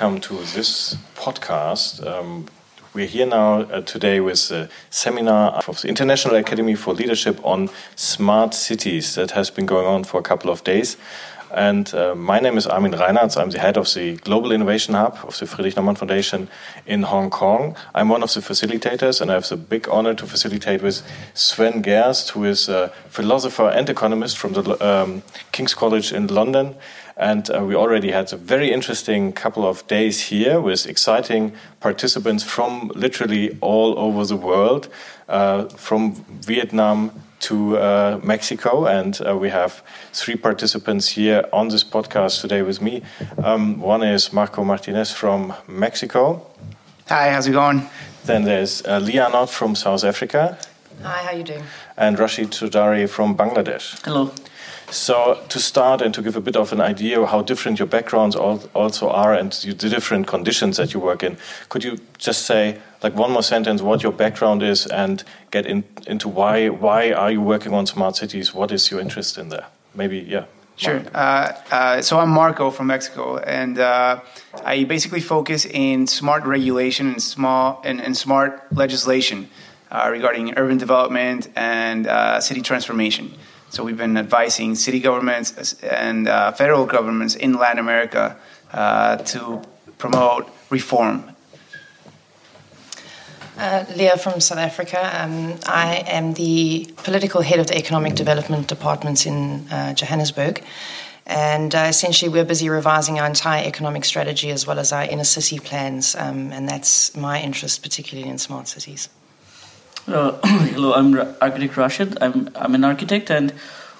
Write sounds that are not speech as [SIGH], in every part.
welcome to this podcast. Um, we're here now uh, today with a seminar of the International Academy for Leadership on smart cities that has been going on for a couple of days. And uh, my name is Armin Reinhardt. I'm the head of the Global Innovation Hub of the Friedrich Naumann Foundation in Hong Kong. I'm one of the facilitators, and I have the big honor to facilitate with Sven Gerst, who is a philosopher and economist from the um, King's College in London. And uh, we already had a very interesting couple of days here with exciting participants from literally all over the world, uh, from Vietnam to uh, Mexico. And uh, we have three participants here on this podcast today with me. Um, one is Marco Martinez from Mexico. Hi, how's it going? Then there's uh, Leah from South Africa. Hi, how you doing? And Rashid Choudhary from Bangladesh. Hello. So, to start and to give a bit of an idea of how different your backgrounds also are and the different conditions that you work in, could you just say, like one more sentence, what your background is and get in, into why why are you working on smart cities? What is your interest in there? Maybe, yeah. Sure. Uh, uh, so I'm Marco from Mexico, and uh, I basically focus in smart regulation and small and, and smart legislation uh, regarding urban development and uh, city transformation. So we've been advising city governments and uh, federal governments in Latin America uh, to promote reform. Uh, Leah from South Africa. Um, I am the political head of the economic development departments in uh, Johannesburg. And uh, essentially, we're busy revising our entire economic strategy as well as our inner city plans. Um, and that's my interest, particularly in smart cities. Uh, [CLEARS THROAT] hello, I'm architect Rashid. I'm, I'm an architect, and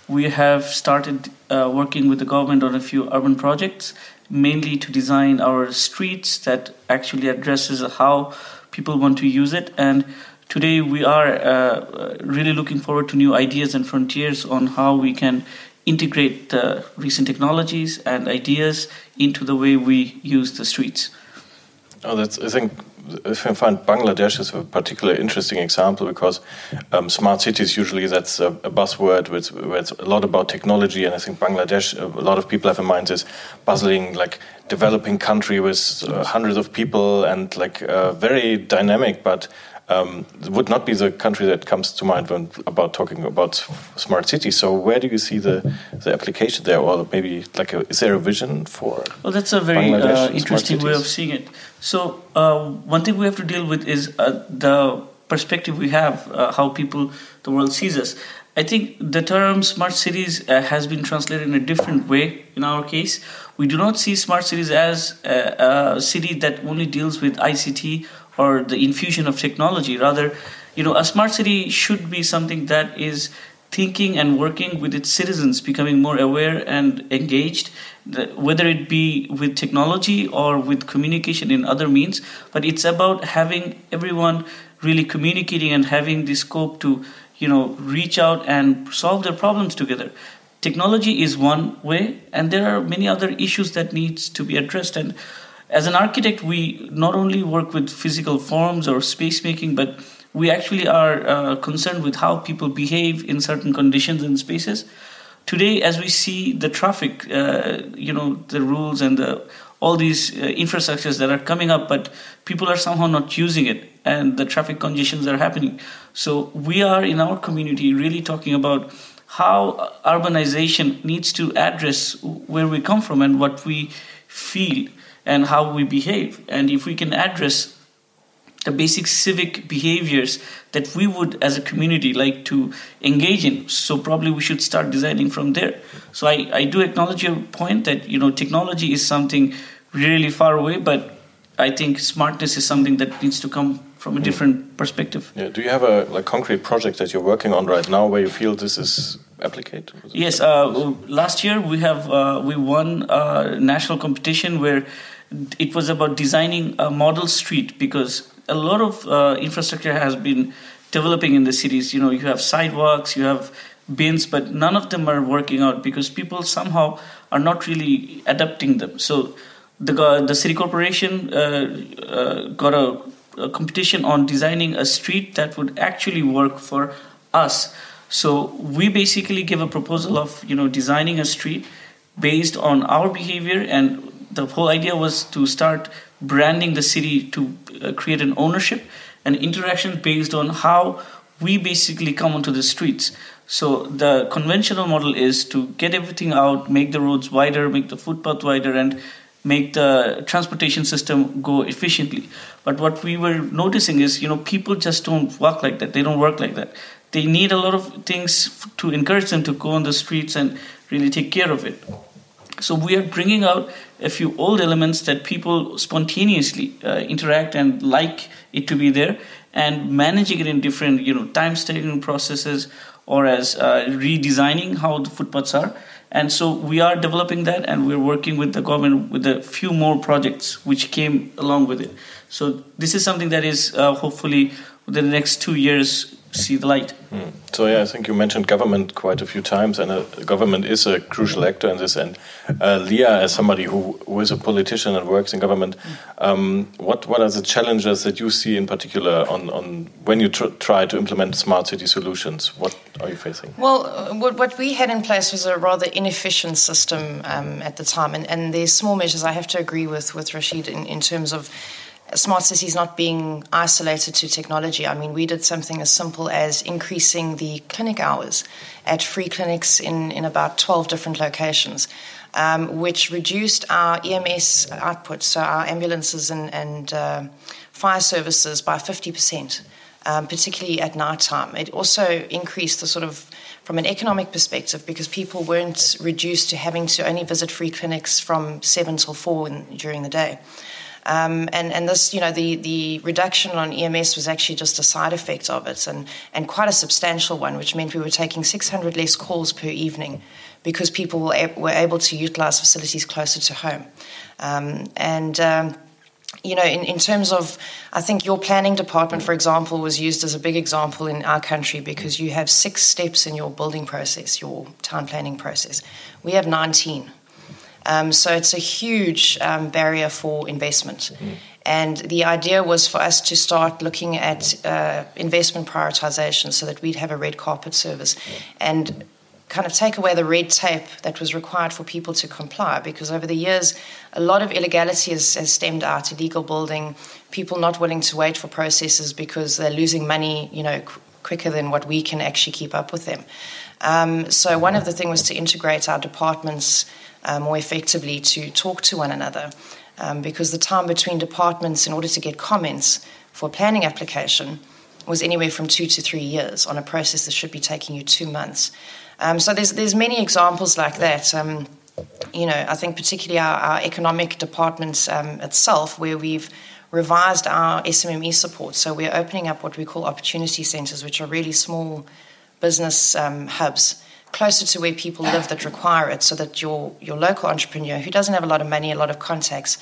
we have started uh, working with the government on a few urban projects, mainly to design our streets that actually addresses how people want to use it. And today we are uh, really looking forward to new ideas and frontiers on how we can integrate the recent technologies and ideas into the way we use the streets. Oh, that's I think if I find Bangladesh is a particularly interesting example because um, smart cities usually that's a, a buzzword with, where it's a lot about technology, and I think Bangladesh a lot of people have in mind this bustling like developing country with uh, hundreds of people and like uh, very dynamic, but um, would not be the country that comes to mind when about talking about smart cities. So where do you see the, the application there, or maybe like a, is there a vision for? Well, that's a very uh, interesting way of seeing it. So uh, one thing we have to deal with is uh, the perspective we have, uh, how people the world sees us. I think the term smart cities uh, has been translated in a different way in our case. We do not see smart cities as a, a city that only deals with ICT or the infusion of technology. Rather, you know, a smart city should be something that is thinking and working with its citizens, becoming more aware and engaged, whether it be with technology or with communication in other means. But it's about having everyone really communicating and having the scope to, you know, reach out and solve their problems together. Technology is one way, and there are many other issues that needs to be addressed and as an architect, we not only work with physical forms or space making, but we actually are uh, concerned with how people behave in certain conditions and spaces. Today, as we see the traffic, uh, you know, the rules and the, all these uh, infrastructures that are coming up, but people are somehow not using it, and the traffic congestions are happening. So we are in our community really talking about how urbanization needs to address where we come from and what we feel and how we behave. And if we can address the basic civic behaviors that we would as a community like to engage in so probably we should start designing from there so i, I do acknowledge your point that you know technology is something really far away but i think smartness is something that needs to come from a mm. different perspective yeah do you have a like concrete project that you're working on right now where you feel this is applicable yes uh, last year we have uh, we won a national competition where it was about designing a model street because a lot of uh, infrastructure has been developing in the cities. You know, you have sidewalks, you have bins, but none of them are working out because people somehow are not really adapting them. So the the city corporation uh, uh, got a, a, competition on designing a street that would actually work for us. So we basically give a proposal of you know designing a street based on our behavior and the whole idea was to start branding the city to uh, create an ownership and interaction based on how we basically come onto the streets. So the conventional model is to get everything out, make the roads wider, make the footpath wider, and make the transportation system go efficiently. But what we were noticing is, you know, people just don't walk like that. They don't work like that. They need a lot of things to encourage them to go on the streets and really take care of it. So we are bringing out a few old elements that people spontaneously uh, interact and like it to be there, and managing it in different, you know, time stating processes or as uh, redesigning how the footpaths are. And so we are developing that, and we're working with the government with a few more projects which came along with it. So this is something that is uh, hopefully within the next two years see the light. Mm. So yeah, I think you mentioned government quite a few times, and uh, government is a crucial actor in this. And uh, Leah, as somebody who, who is a politician and works in government, um, what what are the challenges that you see in particular on on when you tr try to implement smart city solutions? What are you facing? Well, uh, what, what we had in place was a rather inefficient system um, at the time, and, and there's small measures. I have to agree with with Rashid in, in terms of smart cities not being isolated to technology. I mean, we did something as simple as increasing the clinic hours at free clinics in, in about 12 different locations, um, which reduced our EMS output, so our ambulances and, and uh, fire services, by 50%. Um, particularly at night time. It also increased the sort of from an economic perspective because people weren't reduced to having to only visit free clinics from seven till four in, during the day. Um, and, and this, you know, the, the reduction on EMS was actually just a side effect of it and, and quite a substantial one, which meant we were taking 600 less calls per evening because people were, able to utilize facilities closer to home. Um, and um, you know, in, in terms of, I think your planning department, for example, was used as a big example in our country because you have six steps in your building process, your town planning process. We have 19. Um, so it's a huge um, barrier for investment. Mm. And the idea was for us to start looking at uh, investment prioritization so that we'd have a red carpet service and kind of take away the red tape that was required for people to comply because over the years a lot of illegality has, has stemmed out illegal building people not willing to wait for processes because they're losing money you know qu- quicker than what we can actually keep up with them um, so one of the things was to integrate our departments uh, more effectively to talk to one another. Um, because the time between departments in order to get comments for a planning application was anywhere from two to three years on a process that should be taking you two months. Um, so there's there's many examples like that. Um, you know, I think particularly our, our economic department um, itself, where we've revised our SMME support. So we're opening up what we call opportunity centres, which are really small business um, hubs closer to where people live that require it so that your, your local entrepreneur who doesn't have a lot of money, a lot of contacts,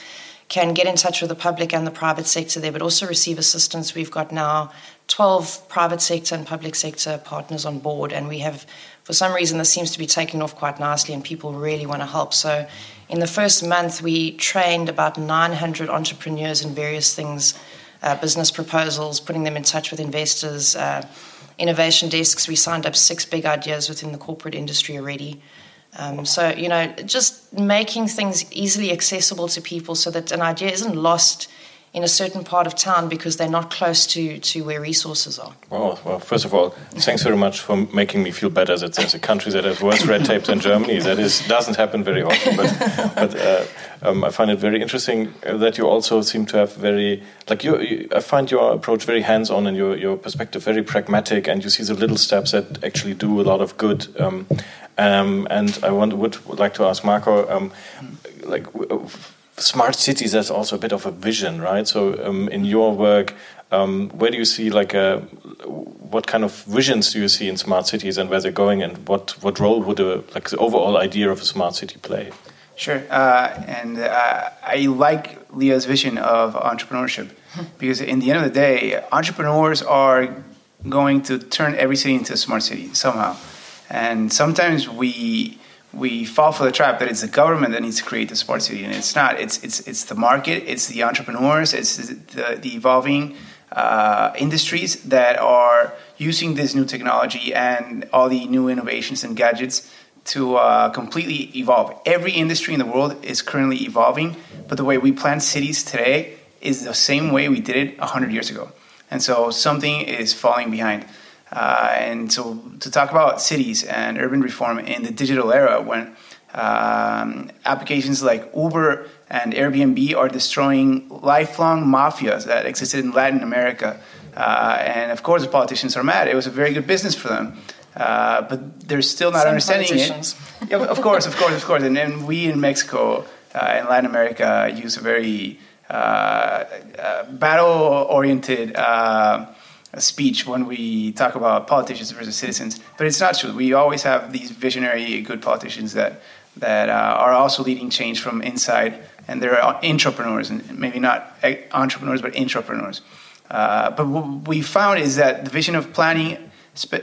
can get in touch with the public and the private sector there, but also receive assistance. We've got now 12 private sector and public sector partners on board, and we have, for some reason, this seems to be taking off quite nicely, and people really want to help. So, in the first month, we trained about 900 entrepreneurs in various things uh, business proposals, putting them in touch with investors. Uh, innovation desks. We signed up six big ideas within the corporate industry already. Um, so, you know, just making things easily accessible to people so that an idea isn't lost in a certain part of town because they're not close to, to where resources are. Well, well, first of all, thanks very much for making me feel better that there's a country that has worse red tape than Germany. That is doesn't happen very often, but, but uh, um, I find it very interesting that you also seem to have very like you. you I find your approach very hands-on and your your perspective very pragmatic, and you see the little steps that actually do a lot of good. Um, um, and I want, would, like to ask Marco, um, like smart cities that's also a bit of a vision right so um, in your work um, where do you see like a, what kind of visions do you see in smart cities and where they're going and what what role would a like the overall idea of a smart city play sure uh, and uh, i like Leah's vision of entrepreneurship [LAUGHS] because in the end of the day entrepreneurs are going to turn every city into a smart city somehow and sometimes we we fall for the trap that it's the government that needs to create the smart city, and it's not. It's it's it's the market, it's the entrepreneurs, it's the, the evolving uh, industries that are using this new technology and all the new innovations and gadgets to uh, completely evolve. Every industry in the world is currently evolving, but the way we plan cities today is the same way we did it 100 years ago. And so something is falling behind. Uh, and so to talk about cities and urban reform in the digital era when um, applications like Uber and Airbnb are destroying lifelong mafias that existed in Latin America. Uh, and of course, the politicians are mad. It was a very good business for them. Uh, but they're still not Some understanding it. [LAUGHS] yeah, of course, of course, of course. And, then we in Mexico uh, and Latin America use a very uh, uh, battle-oriented uh, speech when we talk about politicians versus citizens. But it's not true. We always have these visionary, good politicians that that are also leading change from inside, and they're entrepreneurs, and maybe not entrepreneurs, but entrepreneurs. but what we found is that the vision of planning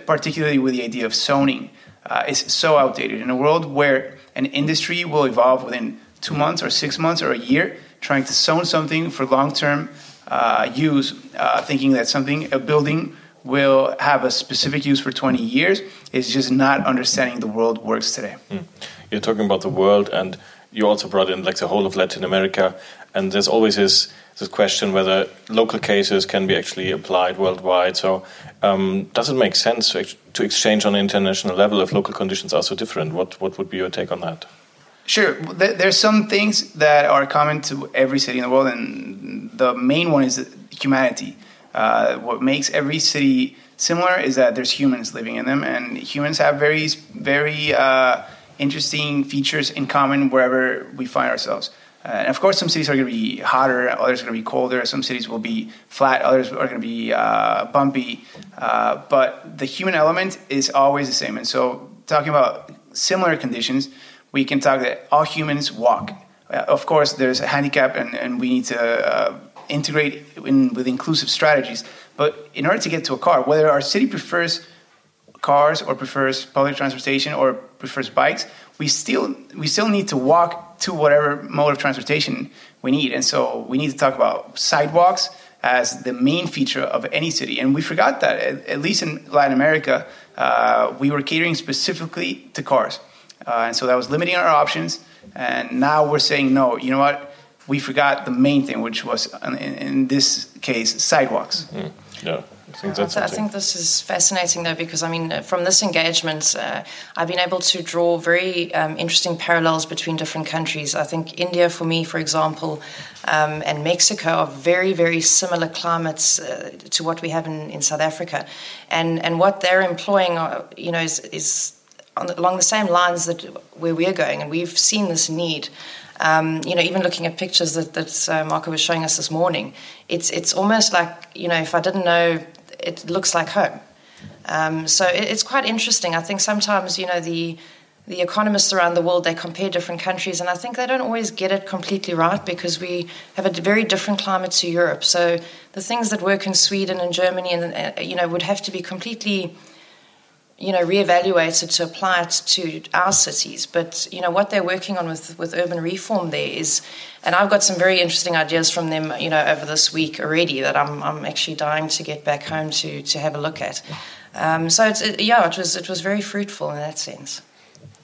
particularly with the idea of zoning, uh, is so outdated. In a world where an industry will evolve within two months or six months or a year, trying to zone something for long term uh, use, uh, thinking that something, a building, will have a specific use for 20 years, is just not understanding the world works today. Mm. You're talking about the world, and you also brought in like the whole of Latin America, and there's always this this question whether local cases can be actually applied worldwide. So, um, does it make sense to, ex to exchange on an international level if local conditions are so different? What what would be your take on that? Sure. There's some things that are common to every city in the world, and the main one is humanity. Uh, what makes every city similar is that there's humans living in them, and humans have very, very uh, interesting features in common wherever we find ourselves. Uh, and of course, some cities are going to be hotter, others are going to be colder. Some cities will be flat, others are going to be uh, bumpy. Uh, but the human element is always the same. And so, talking about similar conditions, we can talk that all humans walk. Uh, of course, there's a handicap, and, and we need to uh, integrate in, with inclusive strategies. But in order to get to a car, whether our city prefers cars or prefers public transportation or prefers bikes, we still we still need to walk to whatever mode of transportation we need. And so we need to talk about sidewalks as the main feature of any city. And we forgot that at, at least in Latin America, uh, we were catering specifically to cars, uh, and so that was limiting our options. And now we're saying no. You know what? We forgot the main thing, which was in, in this case sidewalks. Mm, yeah. I think, I think, this is fascinating, though, because I mean, from this engagement, uh, I've been able to draw very um, interesting parallels between different countries. I think India, for me, for example, um, and Mexico are very, very similar climates uh, to what we have in, in South Africa, and and what they're employing, are, you know, is, is along the same lines that where we're going, and we've seen this need. Um, you know, even looking at pictures that, that uh, Marco was showing us this morning, it's it's almost like you know, if I didn't know it looks like home. Um, so it, it's quite interesting. I think sometimes, you know, the the economists around the world they compare different countries, and I think they don't always get it completely right because we have a very different climate to Europe. So the things that work in Sweden and Germany, and uh, you know, would have to be completely you know, reevaluated to apply it to our cities. But you know what they're working on with with urban reform there is, and I've got some very interesting ideas from them. You know, over this week already that I'm I'm actually dying to get back home to to have a look at. Um, so it's it, yeah, it was it was very fruitful in that sense.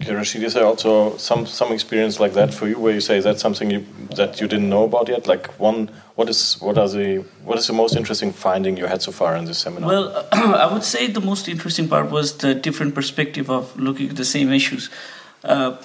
Okay, Rashid, is there also some some experience like that for you, where you say that's something you, that you didn't know about yet? Like one, what is what are the what is the most interesting finding you had so far in this seminar? Well, [CLEARS THROAT] I would say the most interesting part was the different perspective of looking at the same issues. Uh,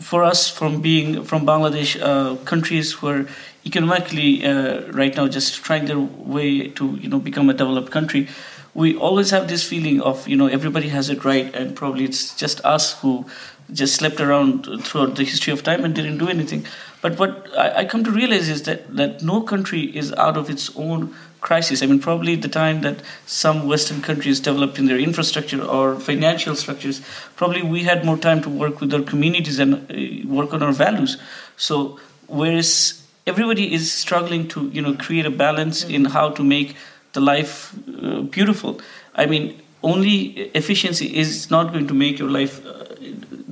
for us, from being from Bangladesh, uh, countries where economically uh, right now just trying their way to you know become a developed country we always have this feeling of you know everybody has it right and probably it's just us who just slept around throughout the history of time and didn't do anything. But what I, I, come to realize is that that no country is out of its own crisis. I mean probably the time that some western countries developed in their infrastructure or financial structures probably we had more time to work with our communities and uh, work on our values. So whereas everybody is struggling to you know create a balance in how to make the life uh, beautiful. I mean, only efficiency is not going to make your life, uh,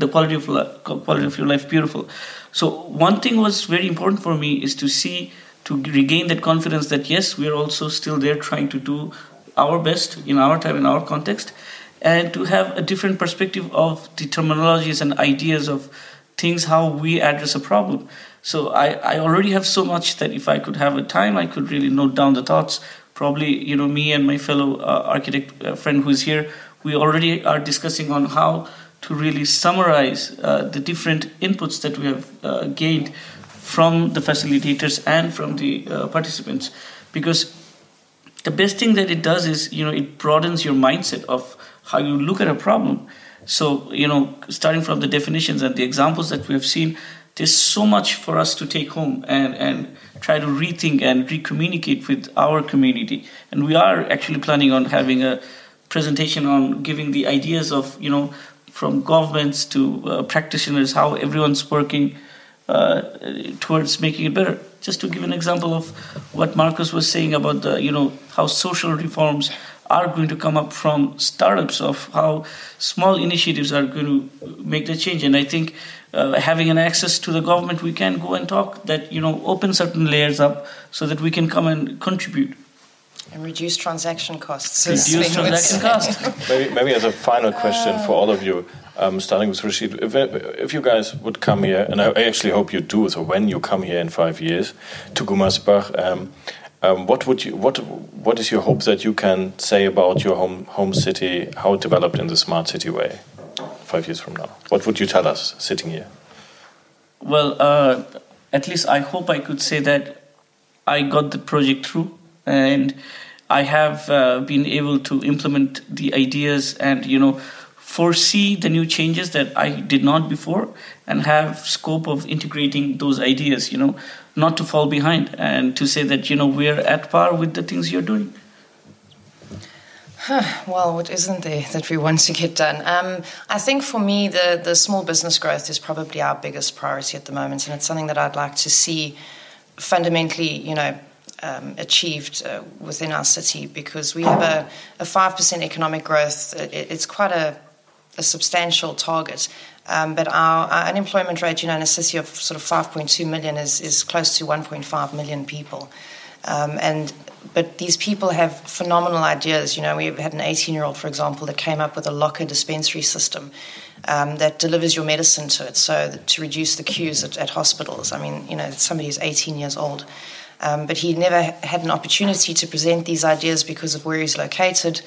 the quality of quality of your life beautiful. So one thing was very important for me is to see to regain that confidence that yes, we are also still there trying to do our best in our time in our context, and to have a different perspective of the terminologies and ideas of things how we address a problem. So I, I already have so much that if I could have a time, I could really note down the thoughts. Probably, you know, me and my fellow uh, architect uh, friend who's here, we already are discussing on how to really summarize uh, the different inputs that we have uh, gained from the facilitators and from the uh, participants. Because the best thing that it does is you know it broadens your mindset of how you look at a problem. So you know starting from the definitions and the examples that we have seen there's so much for us to take home and and try to rethink and recommunicate with our community. And we are actually planning on having a presentation on giving the ideas of you know from governments to uh, practitioners, how everyone's working uh, towards making it better. Just to give an example of what Marcus was saying about the, you know, how social reforms are going to come up from startups, of how small initiatives are going to make the change. And I think uh, having an access to the government, we can go and talk that, you know, open certain layers up so that we can come and contribute. And reduce transaction costs. Reduce transaction costs. [LAUGHS] maybe, maybe as a final question for all of you, um, starting with Rashid, if, if you guys would come here, and I actually hope you do, so when you come here in five years to Gummersbach, um, um, what would you what what is your hope that you can say about your home home city, how it developed in the smart city way, five years from now? What would you tell us sitting here? Well, uh, at least I hope I could say that I got the project through and I have uh, been able to implement the ideas and you know foresee the new changes that I did not before and have scope of integrating those ideas you know not to fall behind and to say that you know we're at par with the things you're doing well, what isn't there that we want to get done? Um, I think for me, the, the small business growth is probably our biggest priority at the moment, and it's something that I'd like to see fundamentally, you know, um, achieved uh, within our city because we have a, a 5% economic growth. It, it's quite a, a substantial target. Um, but our, our, unemployment rate, you know, in a city of sort of 5.2 million is, is close to 1.5 million people. Um, and but these people have phenomenal ideas. You know, we've had an 18 year old, for example, that came up with a locker dispensary system um, that delivers your medicine to it, so to reduce the queues at, at hospitals. I mean, you know, somebody who's 18 years old. Um, but he never had an opportunity to present these ideas because of where he's located.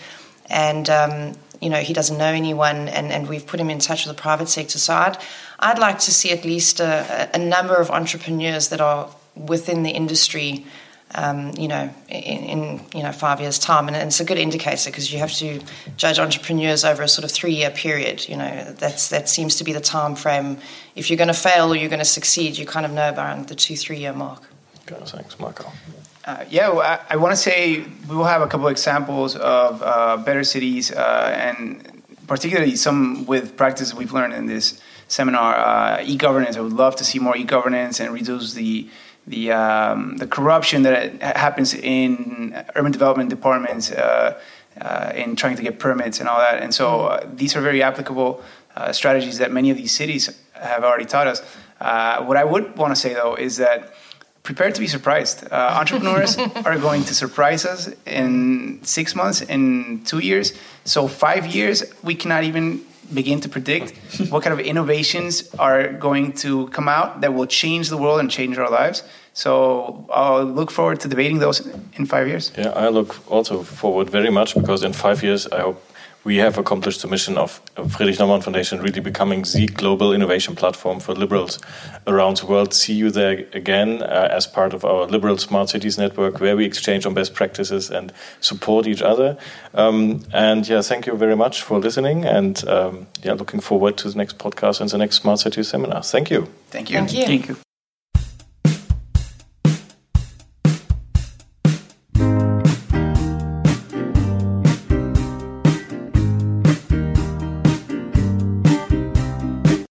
And, um, you know, he doesn't know anyone, and, and we've put him in touch with the private sector. So I'd, I'd like to see at least a, a number of entrepreneurs that are within the industry um, you know, in, in, you know five years' time, and it's a good indicator because you have to judge entrepreneurs over a sort of three-year period. You know, that's that seems to be the time frame. If you're going to fail or you're going to succeed, you kind of know around the two, three-year mark. Okay, thanks, Marco. Uh, yeah, well, I, I want to say we will have a couple of examples of uh, better cities, uh, and particularly some with practice we've learned in this seminar. Uh, e-governance. I would love to see more e-governance and reduce the the um, the corruption that happens in urban development departments uh, uh, in trying to get permits and all that. And so these are very applicable strategies that many of these cities have already taught us. what I would want to say though is that prepare to be surprised. Uh, [LAUGHS] entrepreneurs are going to surprise us in six months, in two years. So, five years, we cannot even begin to predict what kind of innovations are going to come out that will change the world and change our lives. So I'll look forward to debating those in five years. Yeah, I look also forward very much because in five years, I hope we have accomplished the mission of Friedrich Naumann Foundation really becoming the global innovation platform for liberals around the world. See you there again uh, as part of our Liberal Smart Cities Network, where we exchange on best practices and support each other. Um, and yeah, thank you very much for listening. And um, yeah, looking forward to the next podcast and the next Smart Cities seminar. Thank you. Thank you. Thank you. Thank you.